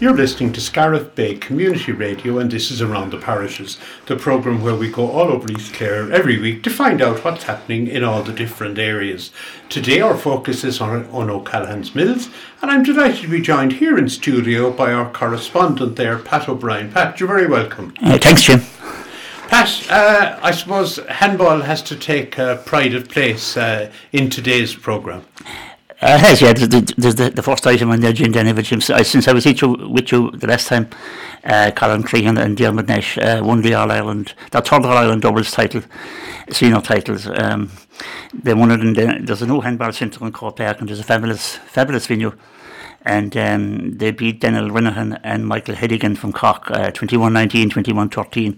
You're listening to Scariff Bay Community Radio, and this is Around the Parishes, the programme where we go all over East Clare every week to find out what's happening in all the different areas. Today, our focus is on, on O'Callaghan's Mills, and I'm delighted to be joined here in studio by our correspondent there, Pat O'Brien. Pat, you're very welcome. Uh, thanks, Jim. Pat, uh, I suppose handball has to take uh, pride of place uh, in today's programme. Uh, yeah. There's the, the, first item on the agenda anyway, Jim. Since I was you, with you the last time, uh, Colin Crehan and Diarmaid Nash uh, won the All Ireland, the third All Ireland doubles title, senior titles. Um, they won it the, there's a new handball centre in Croke Park and there's a fabulous, fabulous venue. And um, they beat Daniel Renahan and Michael Hedigan from Cork, uh, 21-19, 21-13.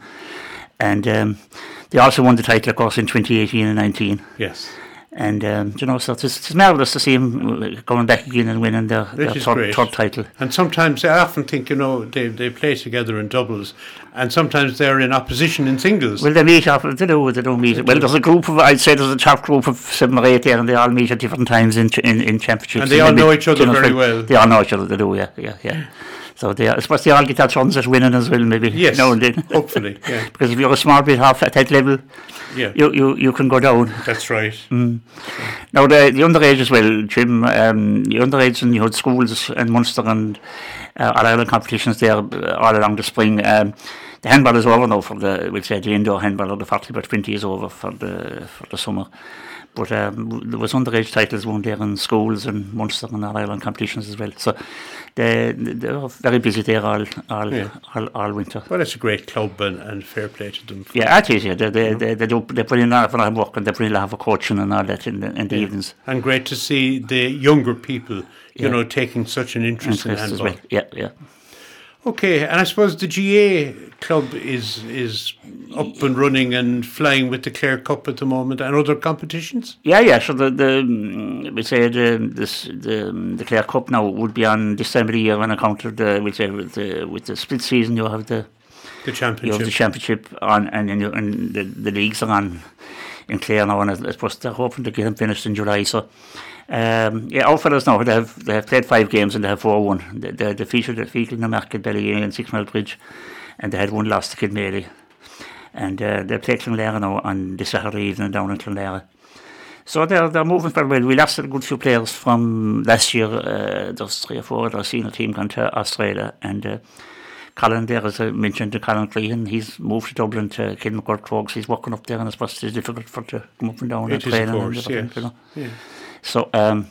And um, they also won the title, of course, in 2018 and 19. Yes. And um, you know, so it's, it's marvellous to see him going back again and winning their, their third, third, title. And sometimes I often think, you know, they, they play together in doubles, and sometimes they're in opposition in singles. Well, they meet up, they do, they don't meet. Well, there's a group of, I'd say there's a top group of seven or eight there, and they all meet at different times in in, in championships. And they all know each other very well. They all know each other, they do, yeah, yeah, yeah. So they, I suppose they all get their chance at winning as well, maybe. Yes, now and then. hopefully, yeah. because if you're a small bit off at that level, yeah. you, you, you can go down. That's right. Mm. Now, the, the underage as well, Jim, um, the underage and you had schools and Munster and uh, all Ireland competitions there uh, all along the spring. Um, the handball is over now for the, we'll say the indoor handball, or the 40 by 20 is over for the, for the summer. But um, there was underage titles won there in schools and Munster and All Ireland competitions as well. So they they're very busy there all all, yeah. all, all winter. Well, it's a great club and, and fair play to them. Yeah, it is. Yeah, they they, they, they do they put in a lot of work and they put in a lot of coaching and all that in the, in the yeah. evenings. And great to see the younger people, you yeah. know, taking such an interest, interest in handball. Well. Yeah, yeah. Okay, and I suppose the GA club is is up and running and flying with the Clare Cup at the moment and other competitions. Yeah, yeah. So the the mm, we say the this the the Clare Cup now would be on this time of the year on account of the we say with the with the split season you have the the championship you have the championship on and and, you, and the the leagues are on in Clare now and I suppose they're hoping to get them finished in July. So um, yeah, all fellas now they have they have played five games and they have four won. They, they defeated the Feakle Newmarket Belly and Sixmilebridge, and they had one loss to Kilmaley. And uh, they play Clonlara now on this Saturday evening down in Clonlara. So they're they're moving very well. We lost a good few players from last year. Uh, there's three or four of our senior team gone to Australia and. Uh, Colin there, as I mentioned to Colin Crehan, he's moved to Dublin to Kilmacud He's working up there and I suppose it's difficult for to come up and down it and train. Of course, and yes. you know. yeah. So um,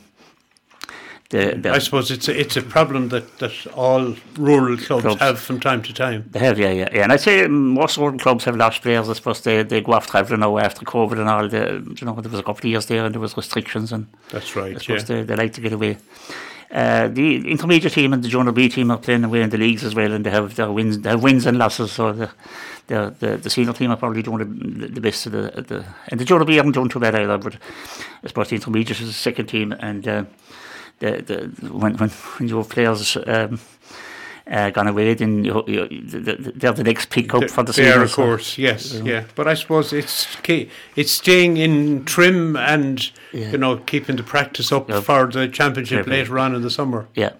the, the I suppose it's a, it's a problem that, that all rural clubs, clubs, have from time to time. They have, yeah, yeah, yeah. And I'd say most rural clubs have lost players. I suppose they, they go off travelling now after COVID and all. The, you know, there was a couple of years there and there was restrictions and that's right. I suppose yeah. they, they like to get away. Uh, the intermediate team and the junior B team are playing away in the leagues as well, and they have their wins, have wins and losses. So the the the, the senior team are probably doing the, the best of the, the and the junior B haven't done too bad either. But I suppose the intermediate is the second team, and uh, the the when when when your players. Um, uh, gone away, then you, you, they're the next pick up for the season. Of course, yes, yeah. But I suppose it's key. it's staying in trim and yeah. you know keeping the practice up yeah. for the championship yeah. later on in the summer. Yeah.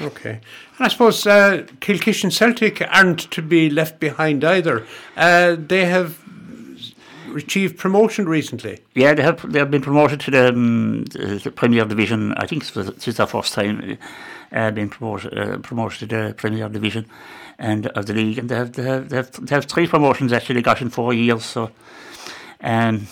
Okay. And I suppose uh, Kilkishen Celtic aren't to be left behind either. Uh, they have achieved promotion recently. Yeah, they have. They have been promoted to the, um, the Premier Division. I think is their first time uh, being promoted, uh, promoted to the Premier Division and of the league, and they have they have, they have, they have three promotions actually got in four years. So, um,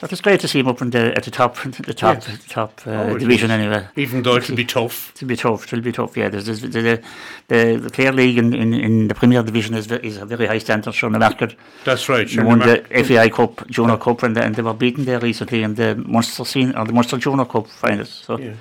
so it's great to see him up in the, at the top, the top, yes. the top uh, oh, division anyway. Even though it'll be tough. It'll be tough. It'll be tough. Yeah, there's, there's, the, the, Clare League in, in, in the Premier Division is is a very high standard shown the market. That's right. They won the FAI Cup, Junior yeah. Cup, and, and they were beaten there recently in the Munster scene or the Munster Junior Cup finals. So. Yeah.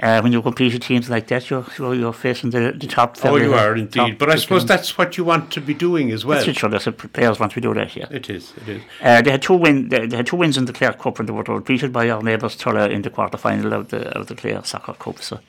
Uh, when you compete with teams like that, you're you're, facing the, the top. Oh, you are indeed. But I suppose that's what you want to be doing as well. That's what sure, players want to do that. Yeah, it is. It is. Uh, they had two win. They, they, had two wins in the Clare Cup, and they were defeated by our neighbours Tulla in the quarter final of the of the Clare Soccer Cup. So.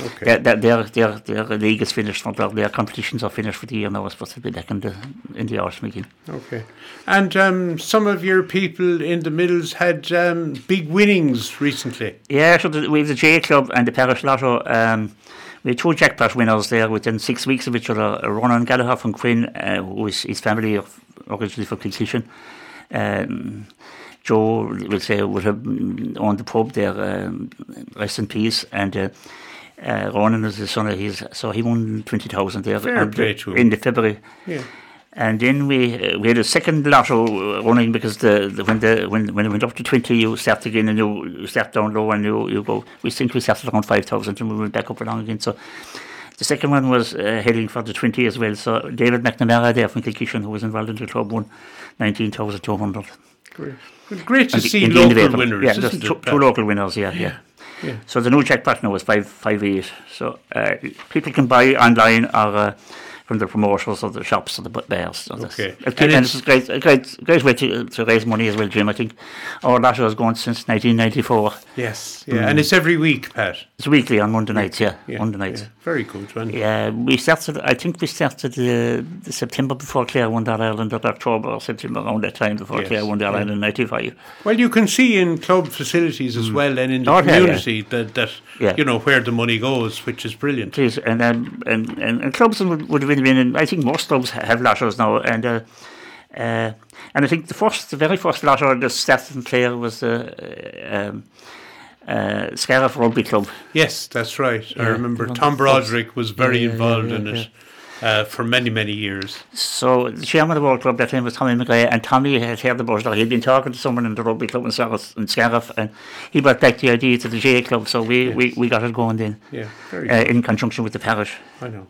Okay. Their, their, their, their league is finished, for their, their competitions are finished for the year now. I supposed to be back in the in the again. Okay, and um, some of your people in the middles had um, big winnings recently. Yeah, so the, we have the J Club and the Parish Lotto. Um, we had two jackpot winners there within six weeks of each other. Ronan Gallagher from Quin, uh, who is his family originally from Kilkishen. Um, Joe, will say, would have owned the pub there, um, rest in peace. And uh, uh, Ronan is the son of his, so he won 20,000 there Fair and, play uh, to him. in the February. Yeah. And then we uh, we had a second lotto running because the, the when the when when it went up to twenty, you start again and you, you start down low and you, you go. We think we started around five thousand and we went back up along again. So the second one was uh, heading for the twenty as well. So David McNamara there from Kilkishen, who was involved in the club, won nineteen thousand two hundred. Great. Good- Great to And see local winners. Yeah, isn't just it, two, two local winners. Yeah, yeah. So the new jackpot now is five five eight. So uh, people can buy online or uh, from the promoters of the shops or the that's- Okay. it- And and, it's- it's a great, a great, great way to, to raise money as well, Jim. I think our lotto has gone since 1994. Yes. Yeah. And it's every week, Pat. It's weekly on Monday nights. Yeah, Yeah. Monday nights. yeah. Very good one. Yeah, we started. I think we started uh, the September before Clare won that Ireland, or October or September around that time before Yes, Clare won that yeah. Ireland in '95. Well, you can see in club facilities as well and in the Oh, yeah, yeah. community that, that you know where the money goes, which is brilliant. Please, and um, and, and and clubs would, would have been in. I think most clubs have lottos now, and uh, uh, and I think the first, the very first that started in Clare was the uh, um, uh, Scariff Rugby Club. Yes, that's right. I remember Tom Broderick was very Yeah, yeah, involved yeah, in it uh, for many, many years. So the chairman of the World Club that time was Tommy McGrath, and Tommy had heard about it. He'd been talking to someone in the rugby club in Scariff, in Scariff and he brought back the idea to the J Club. So we, we, we got it going then, Yeah, very uh, in conjunction with the parish. I know.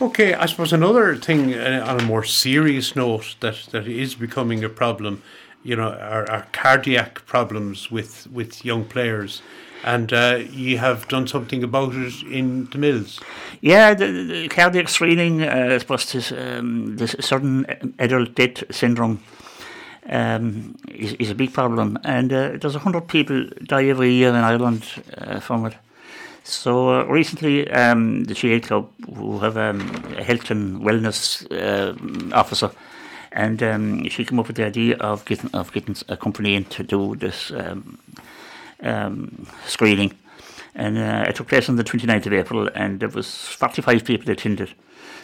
Okay, I suppose another thing uh, on a more serious note that, that is becoming a problem, you know, are, are cardiac problems with, with young players. And uh, you have done something about it in the mills. Yeah, the, the cardiac screening, uh, I suppose this, um, this sudden adult death syndrome um, is, is a big problem. And uh, there's 100 people die every year in Ireland uh, from it. So uh, recently, um, the GA Club, who have um, a health and wellness uh, officer, and um, she came up with the idea of getting of getting a company in to do this um, um, screening. And uh, it took place on the 29th of April, and there was 45 people attended.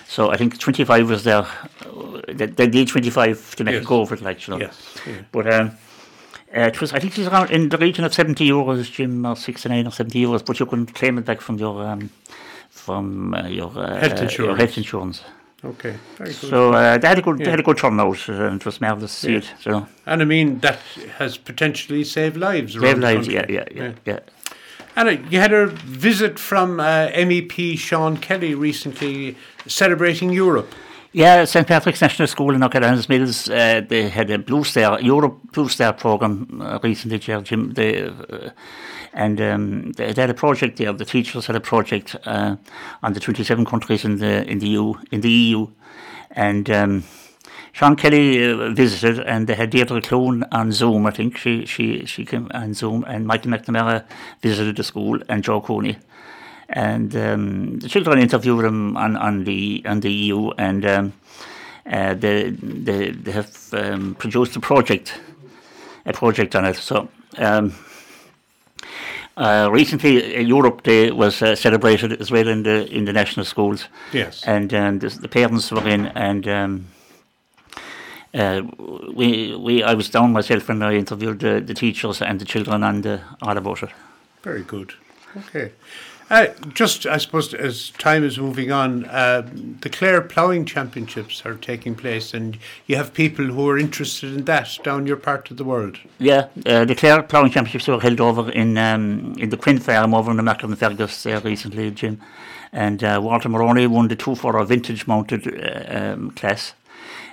So I think 25 was there. uh, They, they need 25 to make Yes. a go of it, like, you know. Yes. yeah. But um, uh, it was, I think it was around in the region of 70 euros, Jim, or 69 or 70 euros, but you can claim it back from your um, from uh, your, uh, Health uh, your insurance. health insurance. Okay, very good. So uh, they had a good, they had a good turnout, uh, and it was marvelous to see Yeah. it. So and I mean, that has potentially saved lives. save around lives, yeah, yeah, yeah, yeah. And uh, you had a visit from uh, MEP Sean Kelly recently celebrating Europe. Yeah, St Patrick's National School in O'Callaghan's Mills, uh, they had a Blue Star, Europe Blue Star program uh, recently, Jim. They, uh, and um, they, they had a project there. The teachers had a project on the 27 countries in the in the EU, in the EU, and um, Sean Kelly visited, and they had Deirdre Clune on Zoom. I think she she she came on Zoom, and Michael McNamara visited the school, and Joe Cooney and um, the children interviewed him on, on the on the EU, and um, uh, they, they they have um, produced a project, a project on it. So. Um, uh, recently, uh, Europe Day was uh, celebrated as well in the in the national schools, Yes. and um, the, the parents were in, and um, uh, we we I was down myself and I interviewed the, the teachers and the children and uh, all about it. Very good. Okay. Uh, just, I suppose, as time is moving on, uh, the Clare Ploughing Championships are taking place, and you have people who are interested in that down your part of the world. Yeah, uh, the Clare Ploughing Championships were held over in um, in the Quinn Farm over in the Macklin Fergus there recently, Jim. And uh, Walter Maroney won the two for a vintage mounted uh, um, class.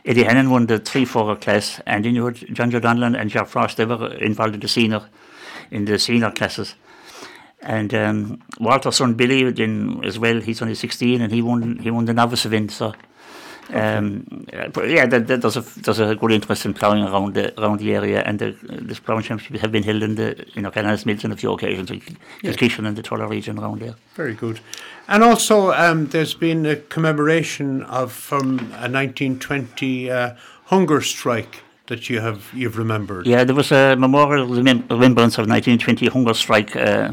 Eddie Hannon won the three for class, and then you had John Donlan and Jack Frost. They were involved in the senior in the senior classes. And um, Walter's son Billy then as well. He's only sixteen, and he won he won the novice event. So. Um, but yeah, there, there- there's a there's a good interest in ploughing around the around the area, and the this ploughing championships have been held in the you know Canada's Mills on a few occasions, like Kilkishen and the Tulla region around there. Very good. And also, um, there's been a commemoration of from a 1920 uh, hunger strike that you have you've remembered. Yeah, there was a memorial remem- remembrance of 1920 hunger strike uh,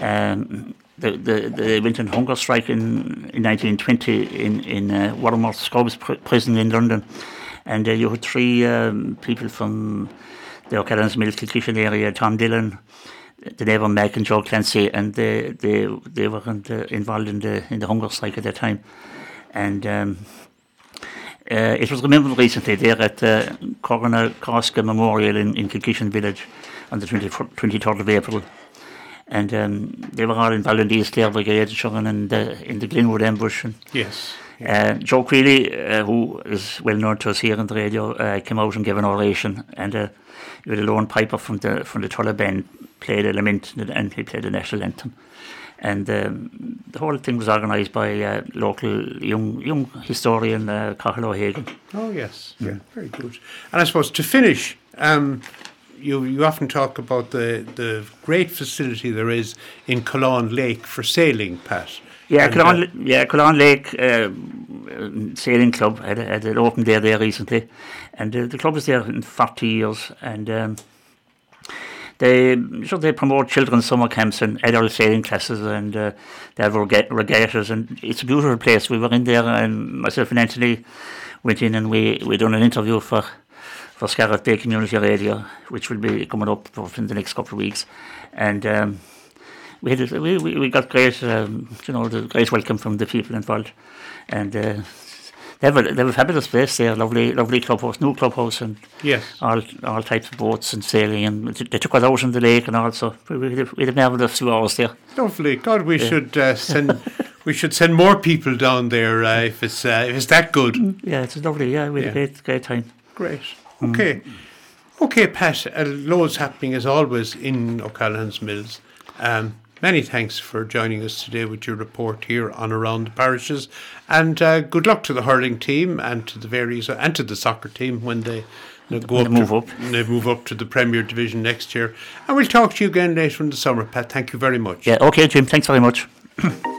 um, the, the, they hunger strike in, in 1920 in, in uh, Wormwood pr- prison in London. And uh, you had three um, people from the O'Callaghan's Mills Kilkishen area, Tom Dillon, the neighbour Meg and Joe Clancy, and they, they, they were in the, involved in the, in the hunger strike at that time. And um, uh, it was remembered recently there at the uh, Coroner Koska Memorial in, in Kilkishen village on the 20, 23rd of April and um, they were all involved in the East Clare Brigade and the, in the Glenwood ambush. And, yes. Uh, Joe Creeley, uh, who is well known to us here on the radio, uh, came out and gave an oration, and uh, with a lone piper from the from the Tulla band played a lament, and he played the national anthem. And um, the whole thing was organised by a local young young historian, uh, Cathal O'Hagan. Oh yes, yeah, mm. very good. And I suppose to finish, um, you you often talk about the the great facility there is in Cullaun Lake for sailing, Pat. Yeah, Cullaun, uh, yeah, Cullaun Lake uh, Sailing Club had, had an open day there recently, and uh, the club is there in 40 years, and um, they so they promote children's summer camps and adult sailing classes, and uh, they have regattas, and it's a beautiful place. We were in there, and myself and Anthony went in, and we we done an interview for for Scariff Bay Community Radio, which will be coming up in the next couple of weeks. And um, we, had, we, we got great, um, you know, the great welcome from the people involved. And uh, they have, a, they have a fabulous place there, lovely, lovely clubhouse, new clubhouse, and yes. all all types of boats and sailing. And they took us out on the lake and all, so we, we, we had a marvelous few hours there. Lovely. God, we yeah. should uh, send. we should send more people down there uh, if it's uh, if it's that good. Yeah, it's lovely. Yeah, we had yeah. a great great time. Great. Okay. Okay, Pat, uh, loads happening as always in O'Callaghan's Mills. Um, many thanks for joining us today with your report here on Around the Parishes. And uh, good luck to the hurling team and to the various, and to the soccer team when they go up, move to, up. They move up to the Premier Division next year. And we'll talk to you again later in the summer, Pat. Thank you very much. Yeah, okay, Jim. Thanks very much.